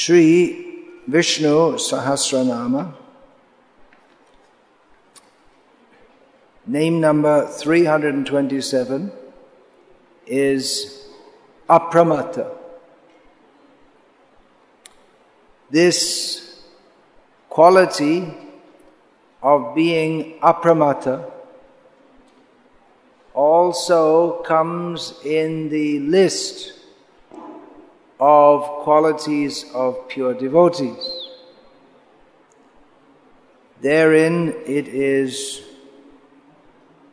Sri Vishnu Sahasranama, name number 327 is Apramata. This quality of being Apramata also comes in the list of qualities of pure devotees. Therein it is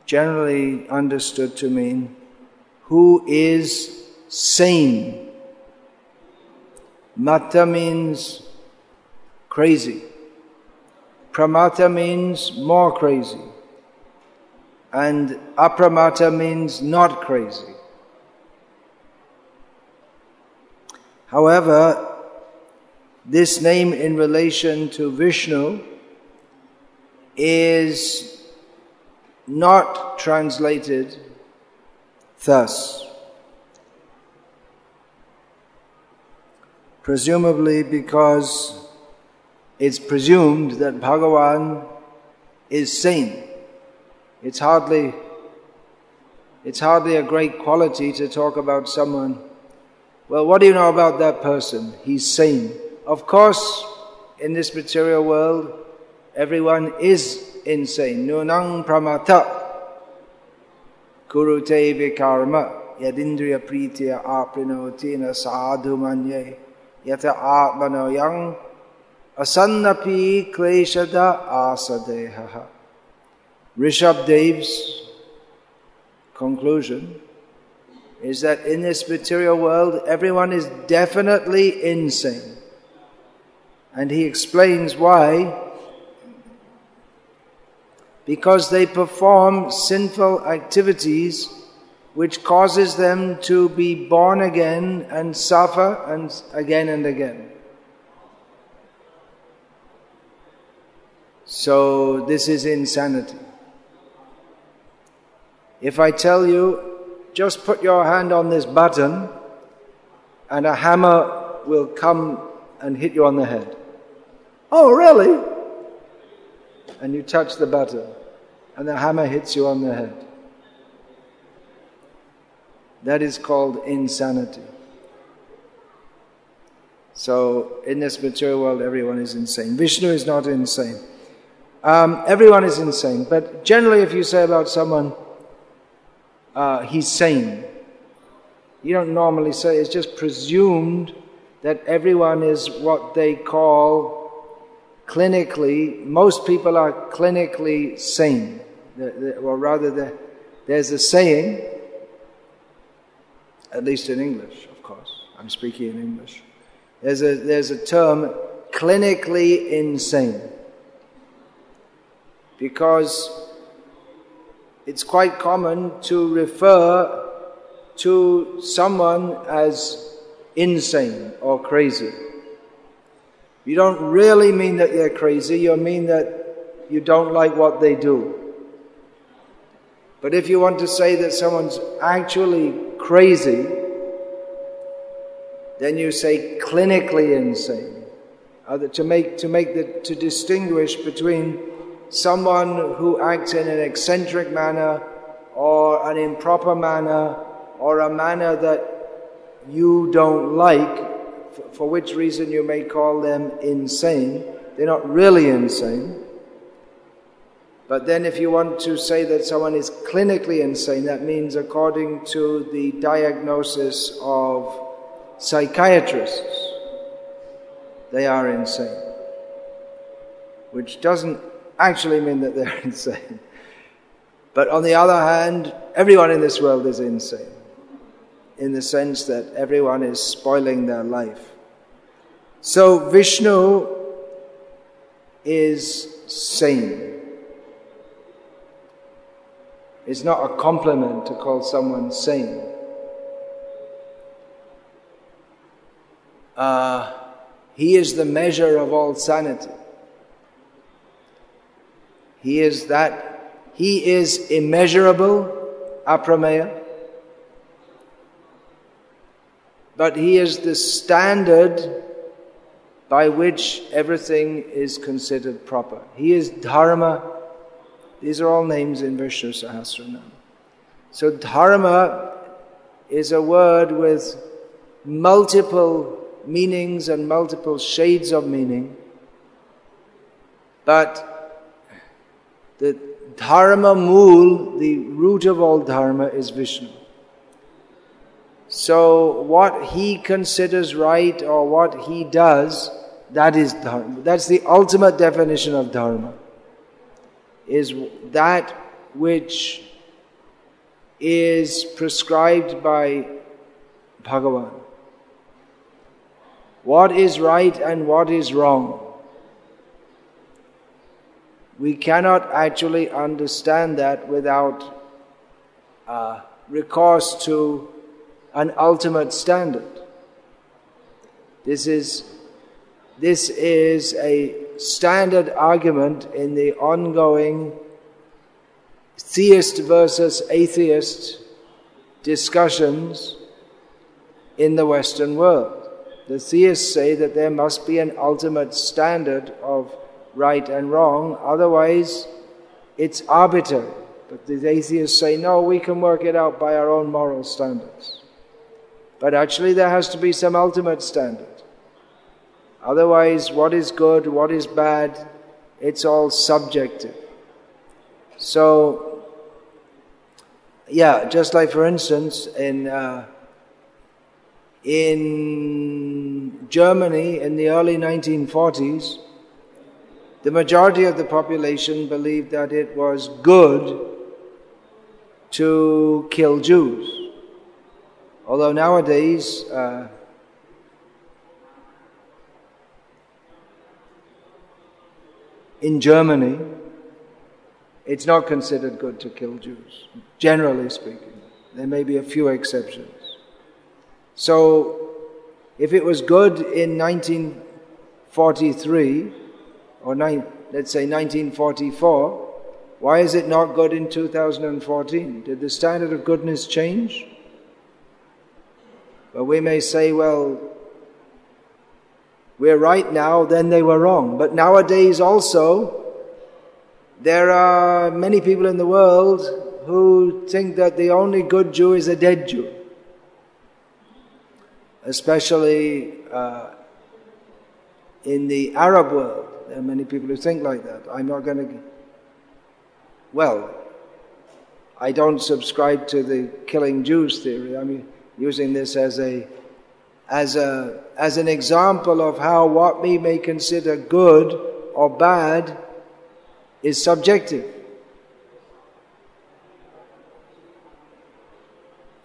generally understood to mean who is sane. Mata means crazy. Pramata means more crazy. And apramata means not crazy. However, this name in relation to Vishnu is not translated thus. Presumably because it's presumed that Bhagavan is sane. It's hardly, it's hardly a great quality to talk about someone well, what do you know about that person? He's sane. Of course, in this material world, everyone is insane. Nunang pramata kurute vikarma yadindriya pritya aprinotina sadhu manye yata atmano yang asannapi kleshada asadeha. Rishabh Dev's conclusion is that in this material world, everyone is definitely insane. And he explains why. Because they perform sinful activities which causes them to be born again and suffer and again and again. So this is insanity. If I tell you just put your hand on this button and a hammer will come and hit you on the head. Oh, really? And you touch the button and the hammer hits you on the head. That is called insanity. So, in this material world, everyone is insane. Vishnu is not insane. Um, everyone is insane. But generally, if you say about someone, uh, he's sane. You don't normally say, it's just presumed that everyone is what they call clinically, most people are clinically sane. Or rather, there's a saying, at least in English, of course, I'm speaking in English. There's a, there's a term, clinically insane. Because it's quite common to refer to someone as insane or crazy. You don't really mean that they're crazy, you mean that you don't like what they do. But if you want to say that someone's actually crazy, then you say clinically insane. Uh, to make, to make the, to distinguish between someone who acts in an eccentric manner or an improper manner or a manner that you don't like, for which reason you may call them insane. They're not really insane. But then, if you want to say that someone is clinically insane, that means according to the diagnosis of psychiatrists, they are insane. Which doesn't actually mean that they're insane. But on the other hand, everyone in this world is insane, in the sense that everyone is spoiling their life. So Vishnu is sane. It's not a compliment to call someone sane. Uh, he is the measure of all sanity. He is that, He is immeasurable, aprameya, but He is the standard by which everything is considered proper. He is Dharma. These are all names in Vishnu Sahasranam. So Dharma is a word with multiple meanings and multiple shades of meaning. But the Dharma Mool, the root of all Dharma, is Vishnu. So what he considers right or what he does, that is Dharma. That's the ultimate definition of Dharma. Is that which is prescribed by Bhagavan. What is right and what is wrong. We cannot actually understand that without uh, recourse to an ultimate standard. This is, this is a standard argument in the ongoing theist versus atheist discussions in the Western world. The theists say that there must be an ultimate standard of right and wrong, otherwise, it's arbitrary. But the atheists say, no, we can work it out by our own moral standards. But actually, there has to be some ultimate standard. Otherwise, what is good, what is bad, it's all subjective. So, yeah, just like for instance, in uh, in Germany in the early 1940s, the majority of the population believed that it was good to kill Jews. Although nowadays, uh, in Germany, it's not considered good to kill Jews, generally speaking. There may be a few exceptions. So, if it was good in 1943, or nine, let's say 1944, why is it not good in 2014? Did the standard of goodness change? But we may say, well, we're right now, then they were wrong. But nowadays also, there are many people in the world who think that the only good Jew is a dead Jew. Especially uh, in the Arab world, there are many people who think like that. I'm not going to. Well, I don't subscribe to the killing Jews theory. I'm using this as a as a as an example of how what we may consider good or bad is subjective.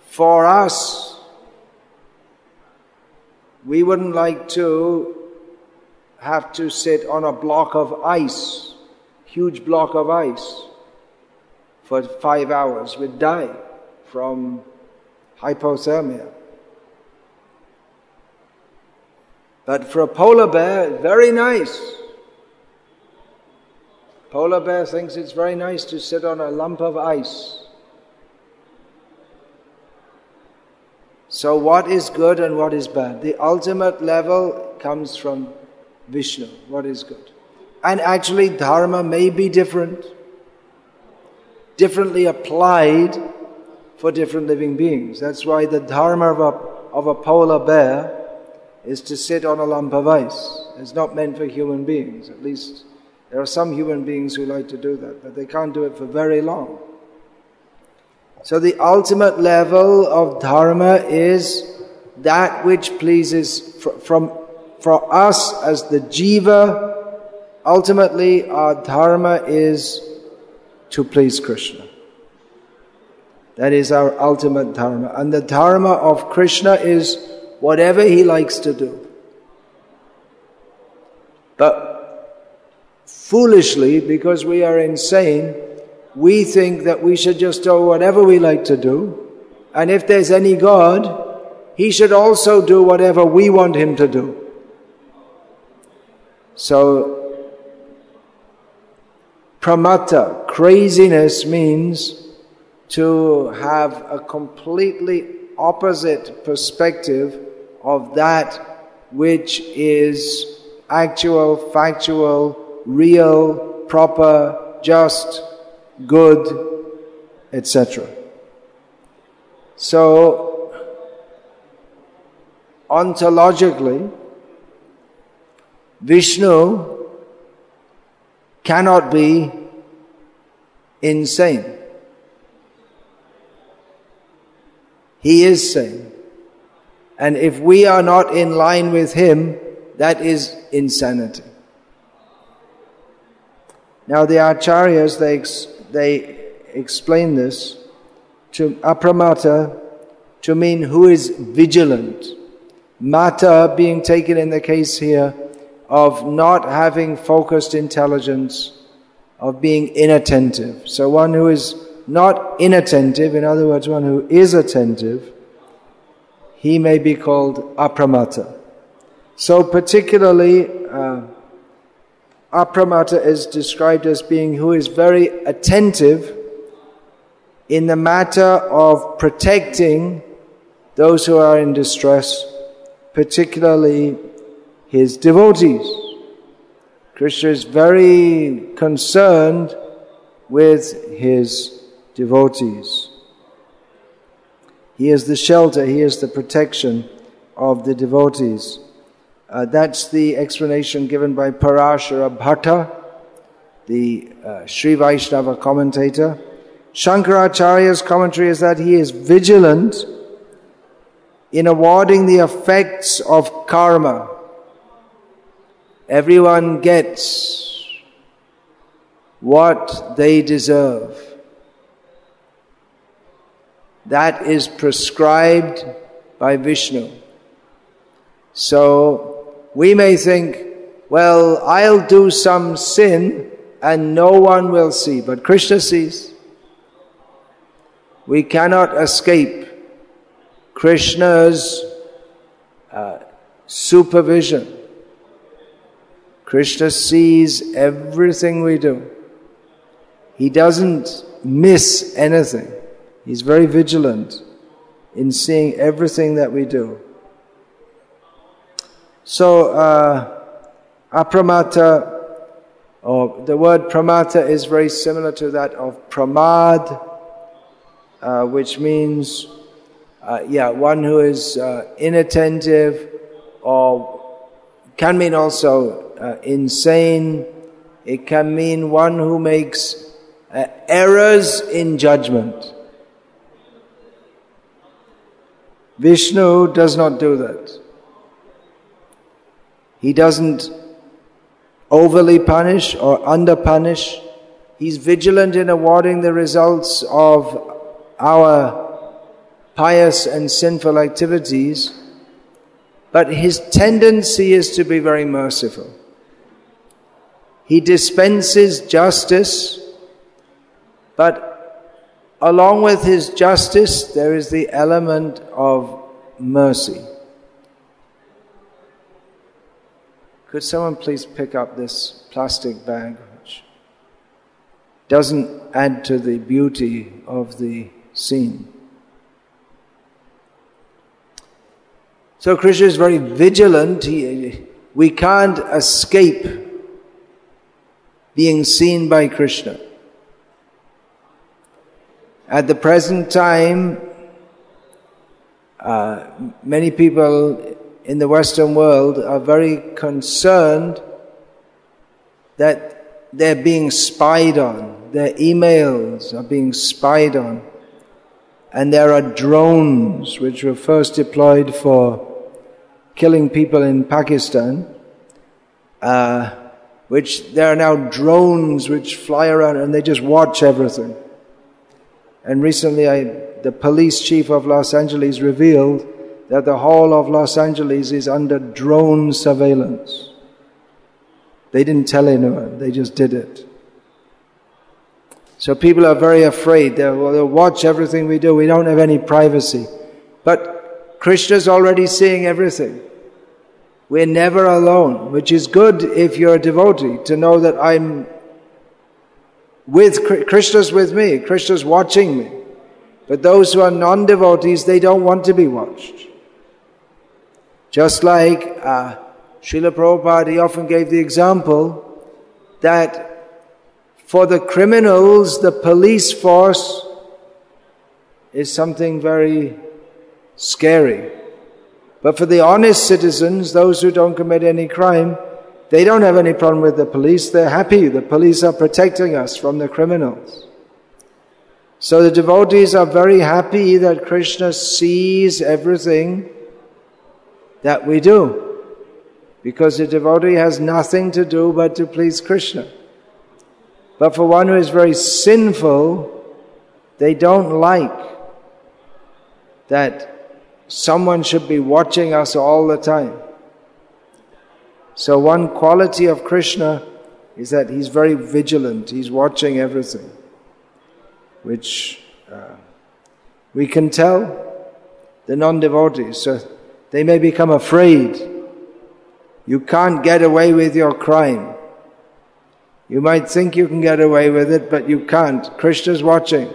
For us, we wouldn't like to have to sit on a block of ice, huge block of ice, for five hours. We'd die from hypothermia. But for a polar bear, very nice. Polar bear thinks it's very nice to sit on a lump of ice. So, what is good and what is bad? The ultimate level comes from Vishnu. What is good? And actually, dharma may be different, differently applied for different living beings. That's why the dharma of a, of a polar bear is to sit on a lump of ice. It's not meant for human beings. At least there are some human beings who like to do that, but they can't do it for very long. So the ultimate level of dharma is that which pleases from for us as the jiva. Ultimately, our dharma is to please Krishna. That is our ultimate dharma. And the dharma of Krishna is whatever he likes to do. But foolishly, because we are insane, we think that we should just do whatever we like to do. And if there's any God, He should also do whatever we want Him to do. So, pramata, craziness means to have a completely opposite perspective of that which is actual, factual, real, proper, just, good, etc. So, ontologically, Vishnu cannot be insane. He is sane. And if we are not in line with him, that is insanity. Now the acharyas, they, ex- they explain this to apramata to mean who is vigilant. Mata being taken in the case here of not having focused intelligence, of being inattentive. So one who is not inattentive, in other words, one who is attentive, he may be called apramata. So particularly, uh, apramata is described as being who is very attentive in the matter of protecting those who are in distress, particularly his devotees. Krishna is very concerned with his devotees. He is the shelter, he is the protection of the devotees. Uh, that's the explanation given by Parashara Bhatta, the uh, Sri Vaishnava commentator. Shankaracharya's commentary is that he is vigilant in awarding the effects of karma. Everyone gets what they deserve. That is prescribed by Vishnu. So we may think, well, I'll do some sin and no one will see, but Krishna sees. We cannot escape Krishna's uh, supervision. Krishna sees everything we do. He doesn't miss anything. He's very vigilant in seeing everything that we do. So, uh, apramata, or the word pramata is very similar to that of pramad, uh, which means, uh, yeah, one who is uh, inattentive, or can mean also uh, insane. It can mean one who makes uh, errors in judgment. Vishnu does not do that. He doesn't overly punish or under punish. He's vigilant in awarding the results of our pious and sinful activities, but his tendency is to be very merciful. He dispenses justice, but along with his justice, there is the element of mercy. Could someone please pick up this plastic bag, which doesn't add to the beauty of the scene? So Krishna is very vigilant. He, we can't escape being seen by Krishna. At the present time, uh, many people in the Western world are very concerned that they're being spied on. Their emails are being spied on. And there are drones which were first deployed for killing people in Pakistan, uh, which there are now drones which fly around and they just watch everything. And recently, I, the police chief of Los Angeles revealed that the whole of Los Angeles is under drone surveillance. They didn't tell anyone, they just did it. So people are very afraid. They'll, they'll watch everything we do. We don't have any privacy. But Krishna's already seeing everything. We're never alone, which is good if you're a devotee to know that I'm with Krishna's with me, Krishna's watching me. But those who are non devotees, they don't want to be watched. Just like uh, Srila Prabhupada, he often gave the example that for the criminals, the police force is something very scary. But for the honest citizens, those who don't commit any crime, they don't have any problem with the police. They're happy. The police are protecting us from the criminals. So the devotees are very happy that Krishna sees everything that we do. Because the devotee has nothing to do but to please Krishna. But for one who is very sinful, they don't like that someone should be watching us all the time. So, one quality of Krishna is that he's very vigilant, he's watching everything, which uh, we can tell the non devotees. So, they may become afraid. You can't get away with your crime. You might think you can get away with it, but you can't. Krishna's watching.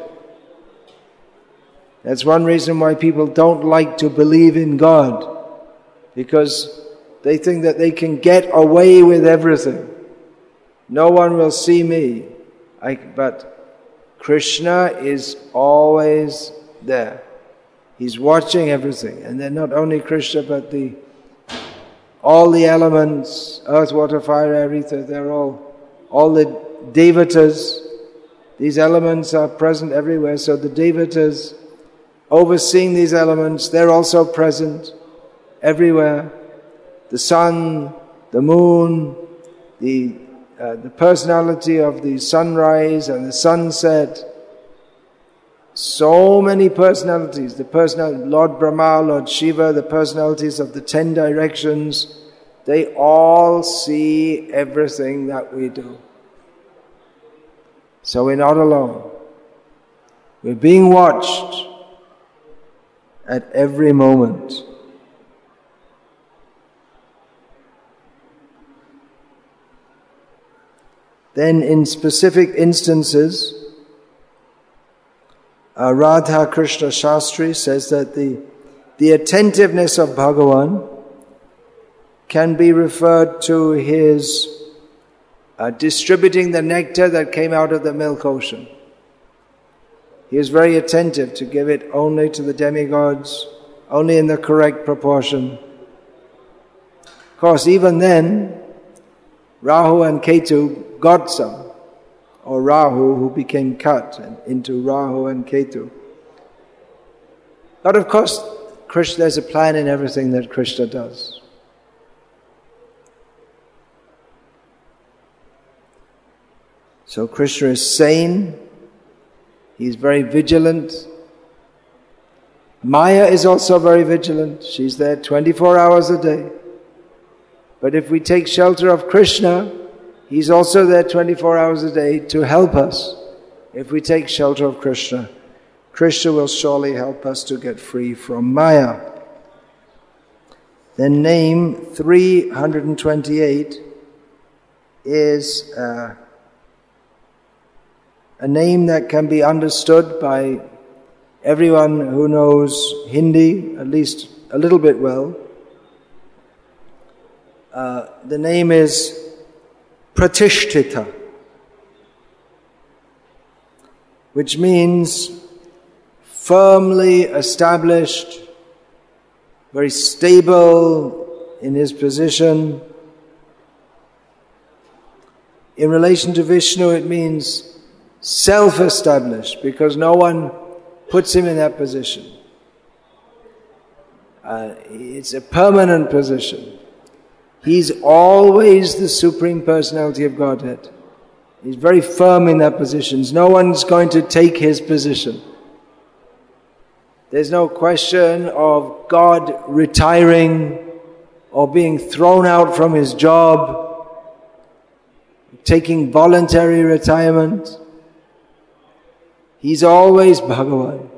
That's one reason why people don't like to believe in God, because they think that they can get away with everything. No one will see me. I, but Krishna is always there. He's watching everything. And then not only Krishna, but the all the elements, earth, water, fire, air, ether, they're all all the devatas, these elements are present everywhere. So the devatas, overseeing these elements, they're also present everywhere. The sun, the moon, the, uh, the personality of the sunrise and the sunset. So many personalities. The personality, Lord Brahma, Lord Shiva, the personalities of the ten directions they all see everything that we do. So we're not alone. We're being watched at every moment. Then, in specific instances, uh, Radha Krishna Shastri says that the, the attentiveness of Bhagavan can be referred to his uh, distributing the nectar that came out of the milk ocean. He is very attentive to give it only to the demigods, only in the correct proportion. Of course, even then, Rahu and Ketu got some, or Rahu who became cut into Rahu and Ketu. But of course, Krishna, there's a plan in everything that Krishna does. So Krishna is sane, he's very vigilant. Maya is also very vigilant. She's there 24 hours a day. But if we take shelter of Krishna, he's also there 24 hours a day to help us. If we take shelter of Krishna, Krishna will surely help us to get free from Maya. Then name 328 is uh, a name that can be understood by everyone who knows Hindi, at least a little bit well. Uh, the name is Pratishtita, which means firmly established, very stable in his position. In relation to Vishnu, it means self established because no one puts him in that position. Uh, it's a permanent position. He's always the Supreme Personality of Godhead. He's very firm in that position. No one's going to take his position. There's no question of God retiring or being thrown out from his job taking voluntary retirement. He's always Bhagavan.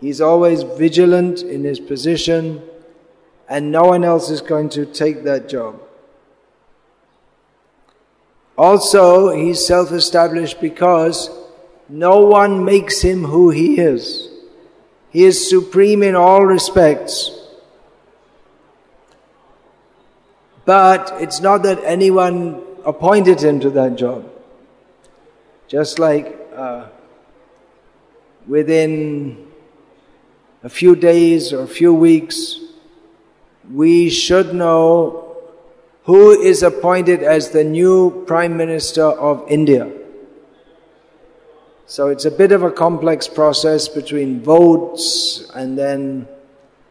He's always vigilant in his position and no one else is going to take that job. Also, he's self-established because no one makes him who he is. He is supreme in all respects. But it's not that anyone appointed him to that job. Just like uh, within a few days or a few weeks, we should know who is appointed as the new Prime Minister of India. So it's a bit of a complex process between votes and then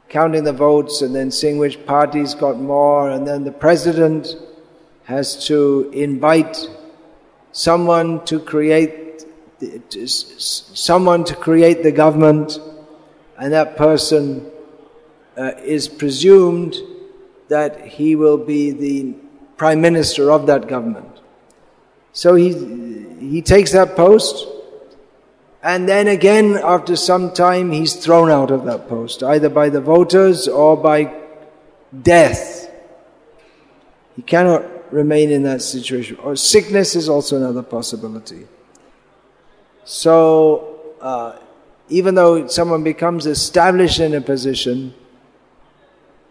counting the votes and then seeing which parties got more and then the president has to invite someone to create someone to create the government and that person uh, is presumed that he will be the prime minister of that government. So he, he takes that post, and then again, after some time, he's thrown out of that post, either by the voters or by death. He cannot remain in that situation. Or sickness is also another possibility. So, uh, even though someone becomes established in a position,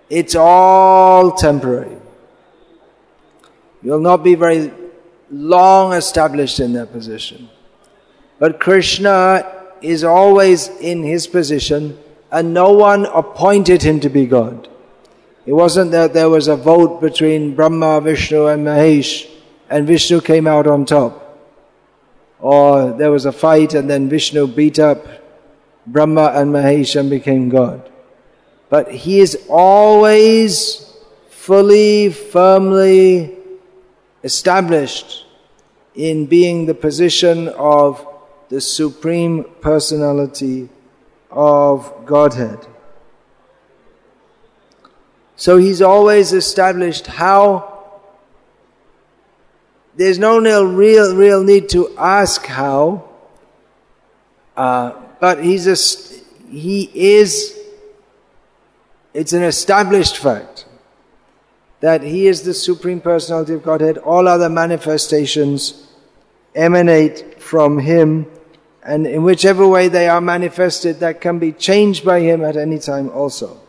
it's all temporary. You'll not be very long established in that position. But Krishna is always in his position and no one appointed him to be God. It wasn't that there was a vote between Brahma, Vishnu and Mahesh and Vishnu came out on top. Or there was a fight and then Vishnu beat up Brahma and Mahesh and became God but he is always fully, firmly established in being the position of the Supreme Personality of Godhead. So he's always established how there's no real, real need to ask how, uh, but he's a, he is it's an established fact that He is the Supreme Personality of Godhead. All other manifestations emanate from Him, and in whichever way they are manifested, that can be changed by Him at any time also.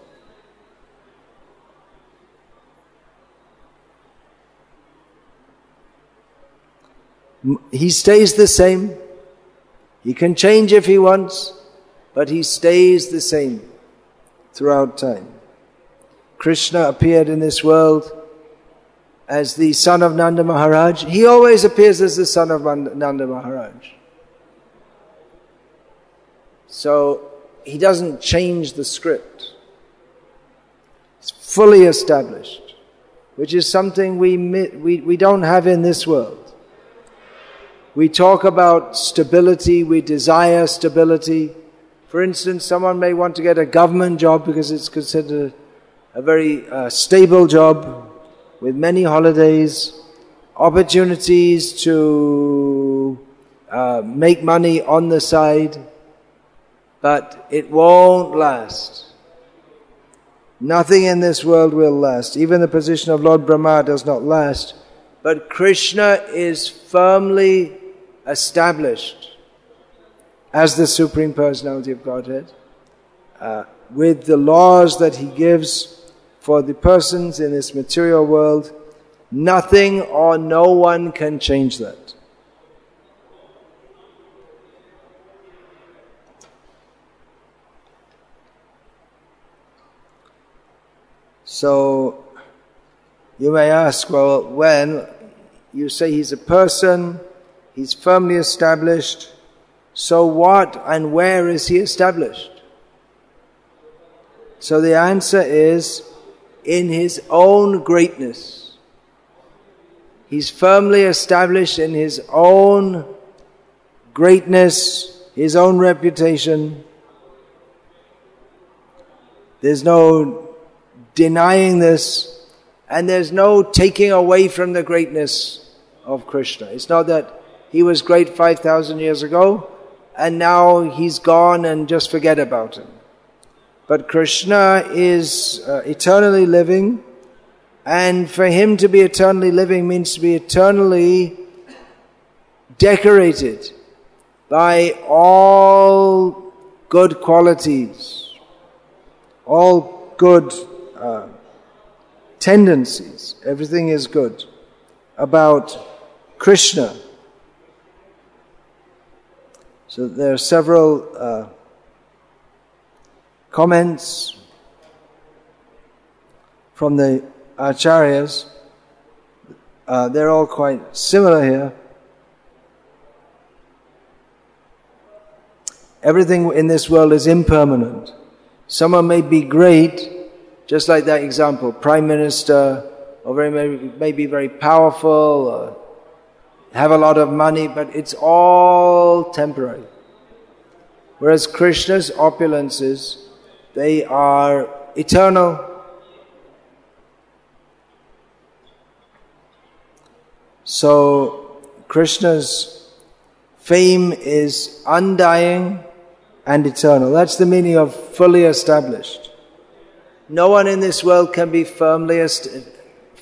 He stays the same. He can change if he wants, but he stays the same throughout time. Krishna appeared in this world as the son of Nanda Maharaj. He always appears as the son of Nanda Maharaj. So he doesn't change the script. It's fully established, which is something we, we, we don't have in this world. We talk about stability, we desire stability, for instance, someone may want to get a government job because it's considered a very uh, stable job with many holidays, opportunities to uh, make money on the side, but it won't last. Nothing in this world will last. Even the position of Lord Brahma does not last. But Krishna is firmly established as the Supreme Personality of Godhead, uh, with the laws that He gives for the persons in this material world, nothing or no one can change that. So, you may ask, well, when you say he's a person, he's firmly established, so what and where is he established? So the answer is in his own greatness. He's firmly established in his own greatness, his own reputation. There's no denying this, and there's no taking away from the greatness of Krishna. It's not that he was great 5,000 years ago and now he's gone and just forget about him. But Krishna is uh, eternally living and for him to be eternally living means to be eternally decorated by all good qualities, all good uh, tendencies. Everything is good about Krishna. So there are several uh, comments from the acharyas. Uh, they're all quite similar here. Everything in this world is impermanent. Someone may be great, just like that example, prime minister, or very, may, may be very powerful, or have a lot of money, but it's all temporary. Whereas Krishna's opulences, they are eternal. So Krishna's fame is undying and eternal. That's the meaning of fully established. No one in this world can be firmly, est-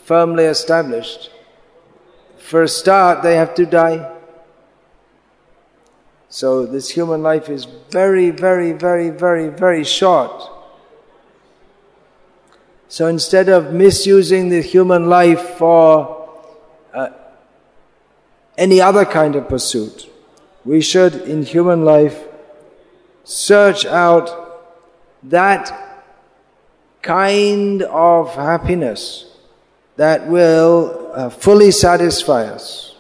firmly established. For a start, they have to die. So this human life is very, very, very, very, very short. So instead of misusing the human life for uh, any other kind of pursuit, we should, in human life, search out that kind of happiness that will uh, fully satisfy us.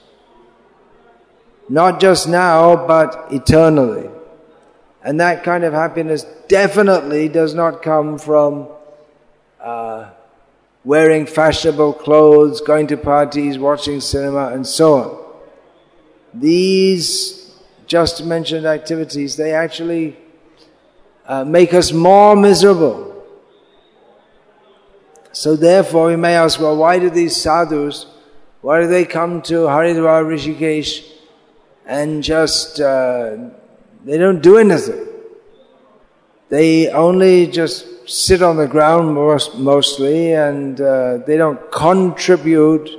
Not just now, but eternally. And that kind of happiness definitely does not come from uh, wearing fashionable clothes, going to parties, watching cinema, and so on. These just mentioned activities, they actually uh, make us more miserable. So therefore we may ask, well, why do these sadhus, why do they come to Haridwar, Rishikesh and just, uh, they don't do anything. They only just sit on the ground most, mostly and uh, they don't contribute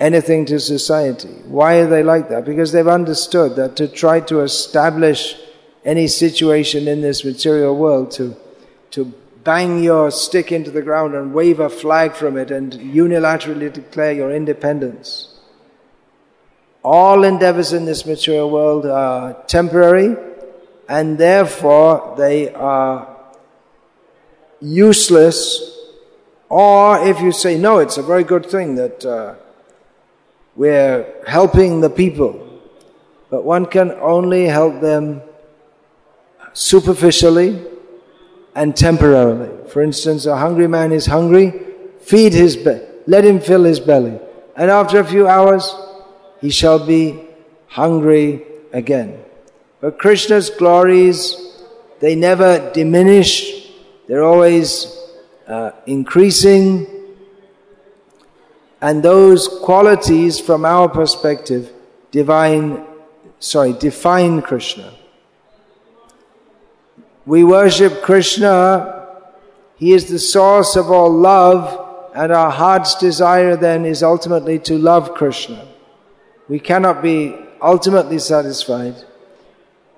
anything to society. Why are they like that? Because they've understood that to try to establish any situation in this material world, to, to bang your stick into the ground and wave a flag from it and unilaterally declare your independence. All endeavors in this material world are temporary and therefore they are useless. Or if you say, no, it's a very good thing that uh, we're helping the people, but one can only help them superficially and temporarily. For instance, a hungry man is hungry, feed his let him fill his belly, and after a few hours, he shall be hungry again. But Krishna's glories, they never diminish, they're always uh, increasing, and those qualities, from our perspective, divine, sorry, define Krishna. We worship Krishna, He is the source of all love, and our heart's desire then is ultimately to love Krishna. We cannot be ultimately satisfied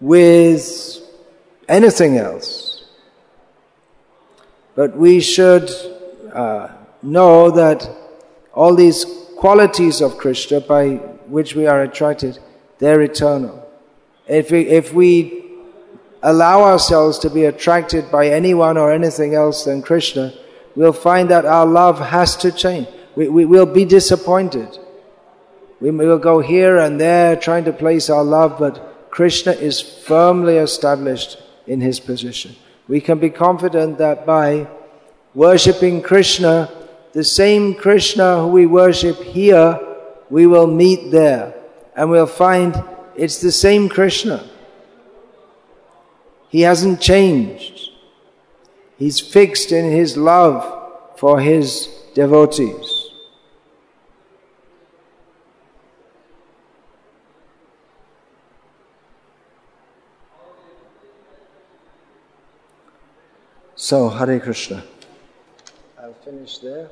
with anything else. But we should uh, know that all these qualities of Krishna by which we are attracted, they're eternal. If we, if we allow ourselves to be attracted by anyone or anything else than Krishna, we'll find that our love has to change. We, we will be disappointed. We will go here and there trying to place our love, but Krishna is firmly established in his position. We can be confident that by worshipping Krishna, the same Krishna who we worship here, we will meet there. And we'll find it's the same Krishna. He hasn't changed. He's fixed in his love for his devotees. So, Hare Krishna. I'll finish there.